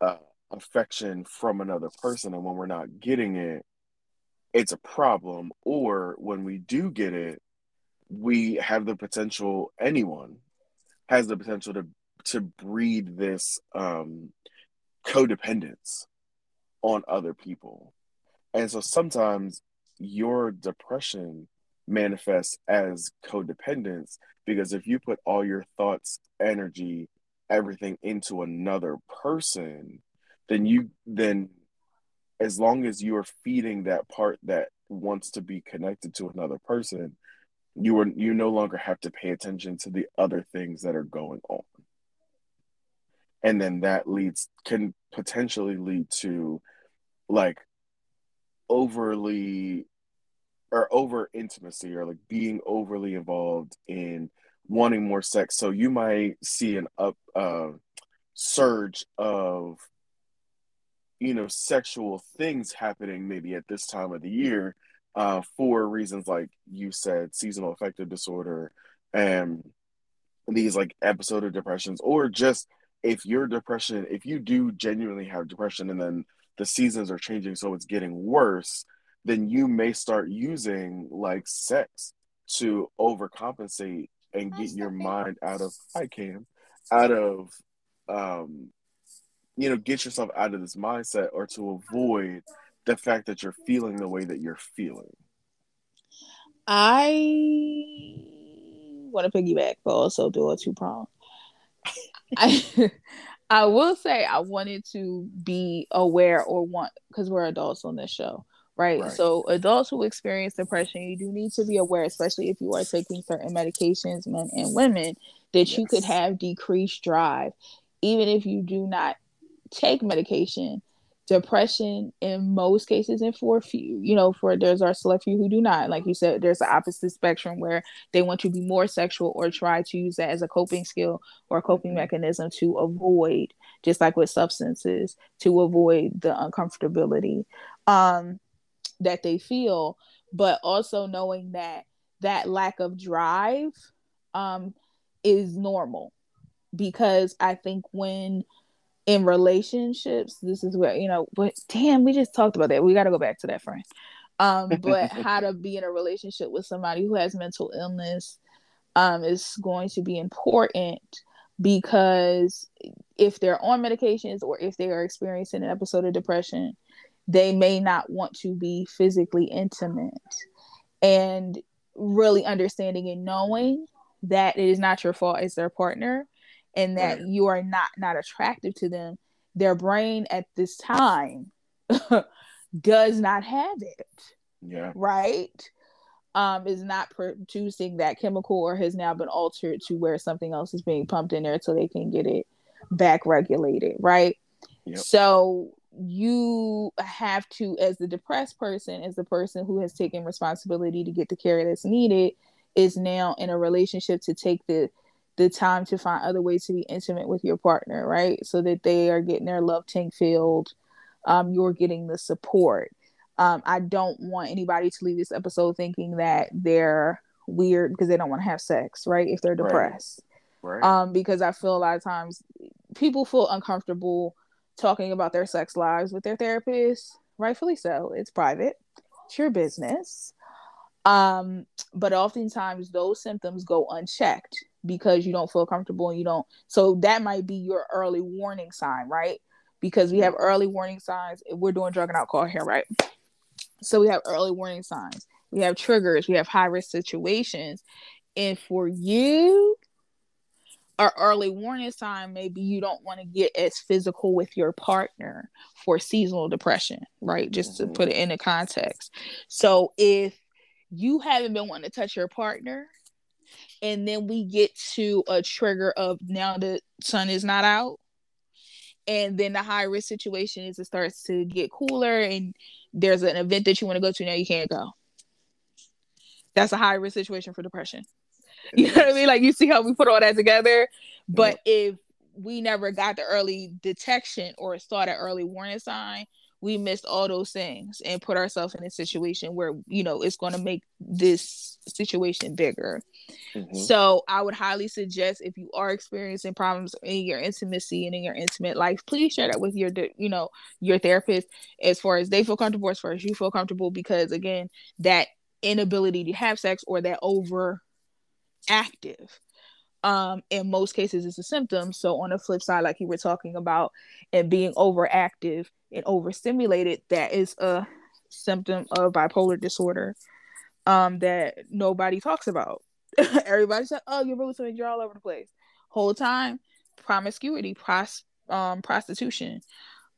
uh, affection from another person. And when we're not getting it it's a problem. Or when we do get it we have the potential anyone has the potential to to breed this um codependence on other people. And so sometimes your depression manifests as codependence because if you put all your thoughts energy everything into another person then you then as long as you are feeding that part that wants to be connected to another person you are you no longer have to pay attention to the other things that are going on. And then that leads can potentially lead to like overly or over intimacy or like being overly involved in wanting more sex. So you might see an up uh surge of you know sexual things happening maybe at this time of the year uh, for reasons like you said seasonal affective disorder and these like episode of depressions or just if your depression if you do genuinely have depression and then the seasons are changing so it's getting worse then you may start using like sex to overcompensate and get your mind out of I can out of um you know get yourself out of this mindset or to avoid the fact that you're feeling the way that you're feeling. I want to piggyback but also do a two prong <laughs> I I will say I wanted to be aware or want because we're adults on this show right? right? So adults who experience depression, you do need to be aware, especially if you are taking certain medications, men and women, that yes. you could have decreased drive, even if you do not take medication. Depression in most cases, and for a few, you know, for there's our select few who do not. Like you said, there's the opposite spectrum where they want to be more sexual or try to use that as a coping skill or a coping mm-hmm. mechanism to avoid, just like with substances, to avoid the uncomfortability. Um, that they feel, but also knowing that that lack of drive um, is normal because I think when in relationships, this is where you know, but damn, we just talked about that. We got to go back to that, friend. Um, <laughs> but how to be in a relationship with somebody who has mental illness um, is going to be important because if they're on medications or if they are experiencing an episode of depression, they may not want to be physically intimate. And really understanding and knowing that it is not your fault as their partner and that right. you are not not attractive to them their brain at this time <laughs> does not have it. Yeah. Right? Um is not producing that chemical or has now been altered to where something else is being pumped in there so they can get it back regulated. Right? Yep. so you have to as the depressed person as the person who has taken responsibility to get the care that's needed is now in a relationship to take the the time to find other ways to be intimate with your partner right so that they are getting their love tank filled um, you're getting the support um, i don't want anybody to leave this episode thinking that they're weird because they don't want to have sex right if they're depressed right. Right. um because i feel a lot of times people feel uncomfortable talking about their sex lives with their therapist, rightfully so. It's private, it's your business. Um, but oftentimes those symptoms go unchecked because you don't feel comfortable and you don't. So that might be your early warning sign, right? Because we have early warning signs. We're doing drug and alcohol here, right? So we have early warning signs. We have triggers. We have high risk situations. And for you or early warning sign maybe you don't want to get as physical with your partner for seasonal depression right? Just mm-hmm. to put it into context. So if you haven't been wanting to touch your partner and then we get to a trigger of now the sun is not out and then the high risk situation is it starts to get cooler and there's an event that you want to go to now you can't go. That's a high risk situation for depression <laughs> You know what I mean? Like you see how we put all that together. But if we never got the early detection or saw the early warning sign, we missed all those things and put ourselves in a situation where you know it's going to make this situation bigger. Mm-hmm. So I would highly suggest if you are experiencing problems in your intimacy and in your intimate life, please share that with your you know your therapist as far as they feel comfortable, as far as you feel comfortable, because again, that inability to have sex or that over active. Um in most cases it's a symptom. So on the flip side like you were talking about and being overactive and overstimulated that is a symptom of bipolar disorder um that nobody talks about. <laughs> Everybody said oh you're really something. you're all over the place. Whole time promiscuity pros- um prostitution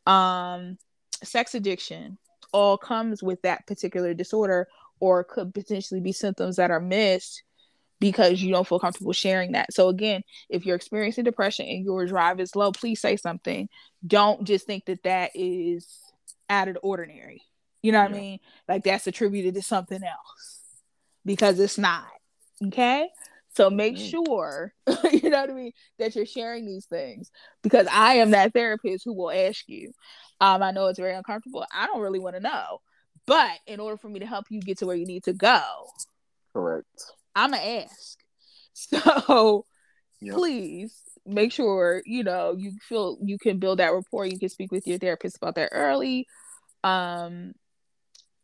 um sex addiction all comes with that particular disorder or could potentially be symptoms that are missed because you don't feel comfortable sharing that. So again, if you're experiencing depression and your drive is low, please say something. Don't just think that that is out of the ordinary. You know what yeah. I mean? Like that's attributed to something else because it's not. Okay? So make mm-hmm. sure, <laughs> you know what I mean, that you're sharing these things because I am that therapist who will ask you. Um, I know it's very uncomfortable. I don't really want to know. But in order for me to help you get to where you need to go, correct. I'm gonna ask. <laughs> So yep. please make sure you know you feel you can build that rapport. You can speak with your therapist about that early. Um,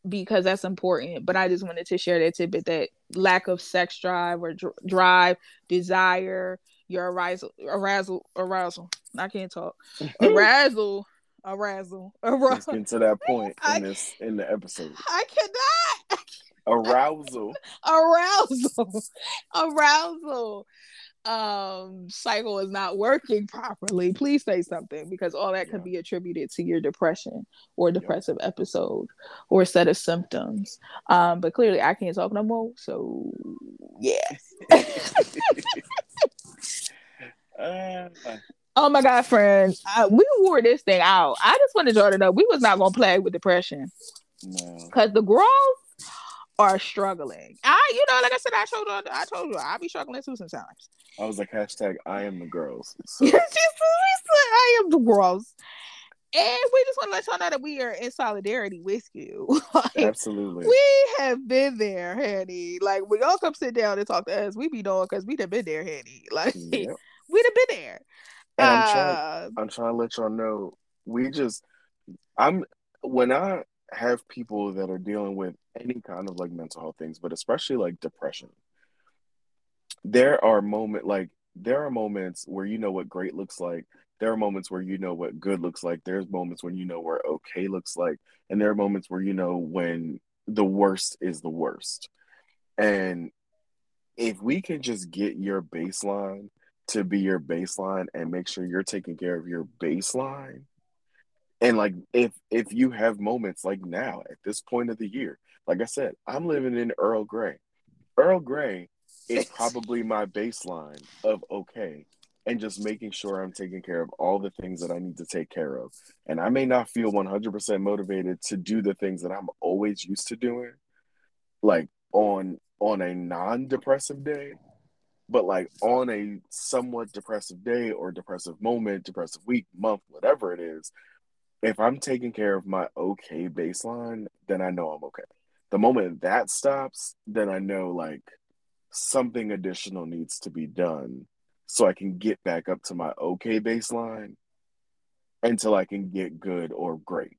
because that's important. But I just wanted to share that tidbit that lack of sex drive or dr- drive, desire, your arousal, arousal, arousal. I can't talk. <laughs> arousal, arousal, arousal. Getting to that point in this in the episode. I cannot. <laughs> Arousal. arousal. <laughs> Arousal. Um cycle is not working properly. Please say something because all that yeah. could be attributed to your depression or depressive episode or set of symptoms. Um but clearly i can't talk no more so yeah. <laughs> Uh, oh my god friend we wore this thing out. I just wanted y'all to know we was not gonna play with depression. Because no. the girls are struggling. I, you know, like I said, I told you, I told you, I be struggling too sometimes. I was like hashtag I am the girls. <laughs> So. I am the girls. And we just want to let y'all know that we are in solidarity with you. <laughs> like, Absolutely. We have been there, honey. Like when y'all come sit down and talk to us, we be knowing because we'd have been there, honey. <laughs> Like yep. we'd have been there. And uh, I'm trying I'm trying to let y'all know we just I'm when I have people that are dealing with any kind of like mental health things, but especially like depression. There are moment like there are moments where you know what great looks like. There are moments where you know what good looks like. There's moments when you know where okay looks like, and there are moments where you know when the worst is the worst. And if we can just get your baseline to be your baseline and make sure you're taking care of your baseline, and like if if you have moments like now at this point of the year, like I said, I'm living in Earl Grey. Earl Grey is probably my baseline of okay and just making sure I'm taking care of all the things that I need to take care of. And I may not feel 100% motivated to do the things that I'm always used to doing like on on a non-depressive day, but like on a somewhat depressive day or depressive moment, depressive week, month, whatever it is, if I'm taking care of my okay baseline, then I know I'm okay. The moment that stops, then I know like something additional needs to be done so I can get back up to my okay baseline until I can get good or great.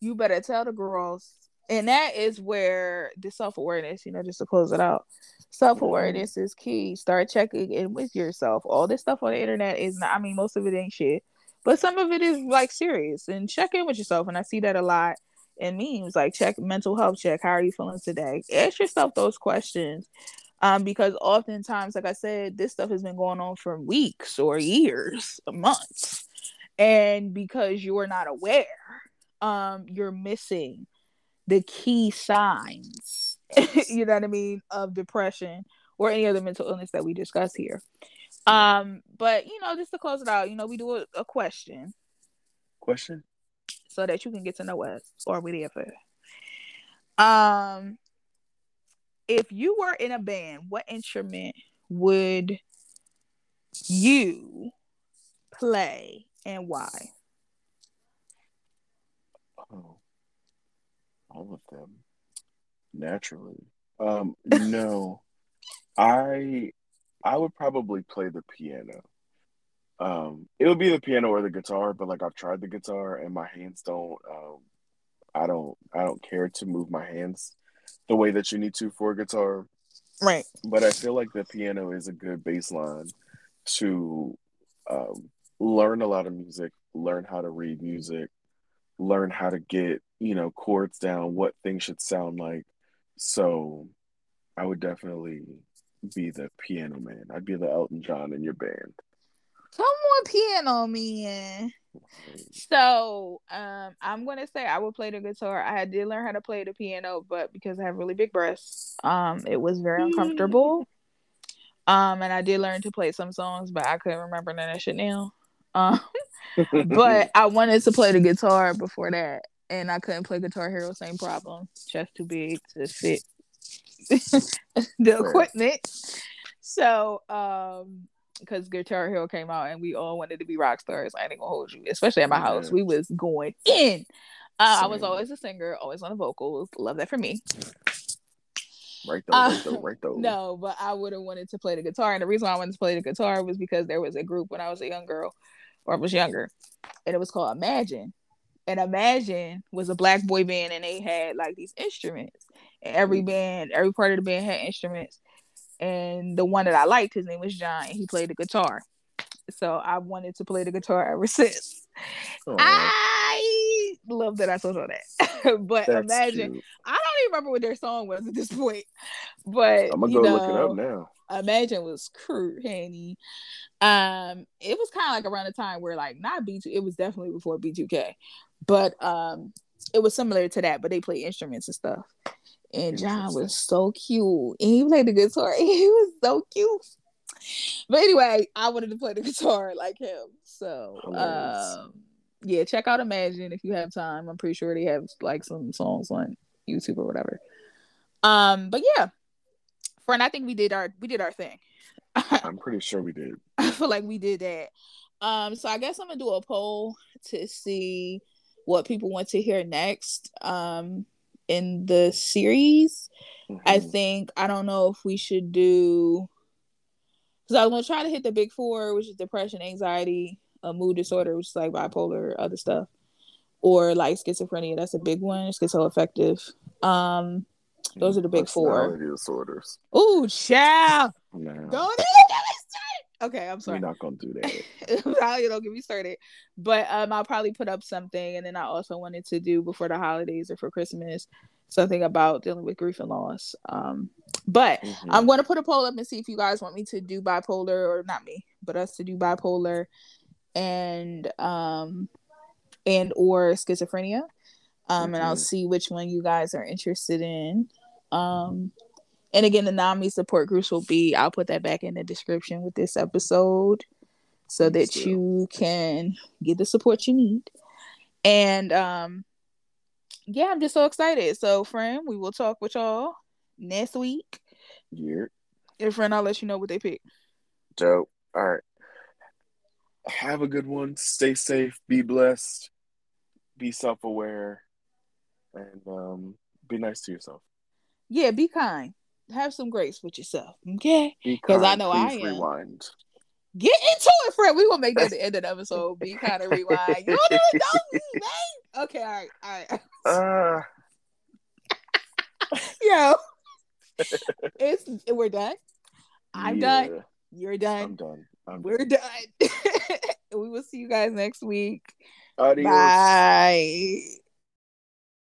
You better tell the girls. And that is where the self awareness, you know, just to close it out. Self awareness is key. Start checking in with yourself. All this stuff on the internet is not, I mean, most of it ain't shit but some of it is like serious and check in with yourself and i see that a lot in memes like check mental health check how are you feeling today ask yourself those questions um, because oftentimes like i said this stuff has been going on for weeks or years months and because you're not aware um, you're missing the key signs <laughs> you know what i mean of depression or any other mental illness that we discuss here um, but you know, just to close it out, you know, we do a, a question. Question. So that you can get to know us or whatever. Um, if you were in a band, what instrument would you play and why? Oh, all of them. Naturally. Um, no, <laughs> I I would probably play the piano. Um, it would be the piano or the guitar, but like I've tried the guitar and my hands don't. Um, I don't. I don't care to move my hands the way that you need to for a guitar. Right. But I feel like the piano is a good baseline to um, learn a lot of music, learn how to read music, learn how to get you know chords down, what things should sound like. So, I would definitely be the piano man. I'd be the Elton John in your band. Come on, piano man. So, um, I'm gonna say I would play the guitar. I did learn how to play the piano, but because I have really big breasts, um, it was very uncomfortable. Um, and I did learn to play some songs, but I couldn't remember none of that shit now. Um, <laughs> but I wanted to play the guitar before that, and I couldn't play Guitar Hero. Same problem, chest too big to fit <laughs> the equipment. So, um, because Guitar Hero came out and we all wanted to be rock stars. I ain't gonna hold you, especially at my house. We was going in. Uh, I was always a singer, always on the vocals. Love that for me. Right though, right though, right though. No, but I would have wanted to play the guitar, and the reason why I wanted to play the guitar was because there was a group when I was a young girl, or I was younger, and it was called Imajin. And Imajin was a black boy band, and they had like these instruments. And every mm. band, every part of the band had instruments. And the one that I liked, his name was John, and he played the guitar. So I wanted to play the guitar ever <laughs> since. Aww. I love that I told you that. <laughs> but That's Imajin, cute. I don't even remember what their song was at this point. But I'm gonna go know, look it up now. Imajin was crew, Hanny. Um, it was kind of like around the time where like not B2, it was definitely before B2K, but um, it was similar to that, but they play instruments and stuff. And John was so cute, and he played the guitar. <laughs> He was so cute. But anyway, I wanted to play the <laughs> guitar like him. So um, yeah, check out Imajin if you have time. I'm pretty sure they have like some songs on YouTube or whatever. Um, but yeah, friend, I think we did our we did our thing. <laughs> I'm pretty sure we did. I feel like we did that. Um, so I guess I'm gonna do a poll to see what people want to hear next. Um, in the series, mm-hmm. I think I don't know if we should do because I was gonna try to hit the big four, which is depression, anxiety, a mood disorder, which is like bipolar, other stuff, or like schizophrenia. That's a big one. Schizoaffective. Um, those are the big four. disorders. Ooh, child. Don't even get me started. Okay, I'm sorry. We're not gonna do that. <laughs> you don't get me started. But um, I'll probably put up something, and then I also wanted to do before the holidays or for Christmas something about dealing with grief and loss. Um, but mm-hmm. I'm going to put a poll up and see if you guys want me to do bipolar or not me, but us to do bipolar and um and or schizophrenia. Um, mm-hmm. and I'll mm-hmm. see which one you guys are interested in. Um, and again, the NAMI support groups will be, I'll put that back in the description with this episode so that you can get the support you need. And um, yeah, I'm just so excited. So, friend, we will talk with y'all next week. Yeah. And friend, I'll let you know what they pick. Dope. All right. Have a good one. Stay safe. Be blessed. Be self aware. And um, be nice to yourself. Yeah, be kind. Have some grace with yourself. Okay? Because I know I am. Rewind. Get into it, Fred. We will make that the end of the episode. Be kind of rewind. <laughs> You don't even know me, man. Okay, all right, all right. Uh. <laughs> Yo, it's we're done. I'm yeah. done. You're done. I'm done. I'm we're done. done. <laughs> we will see you guys next week. Adios. Bye.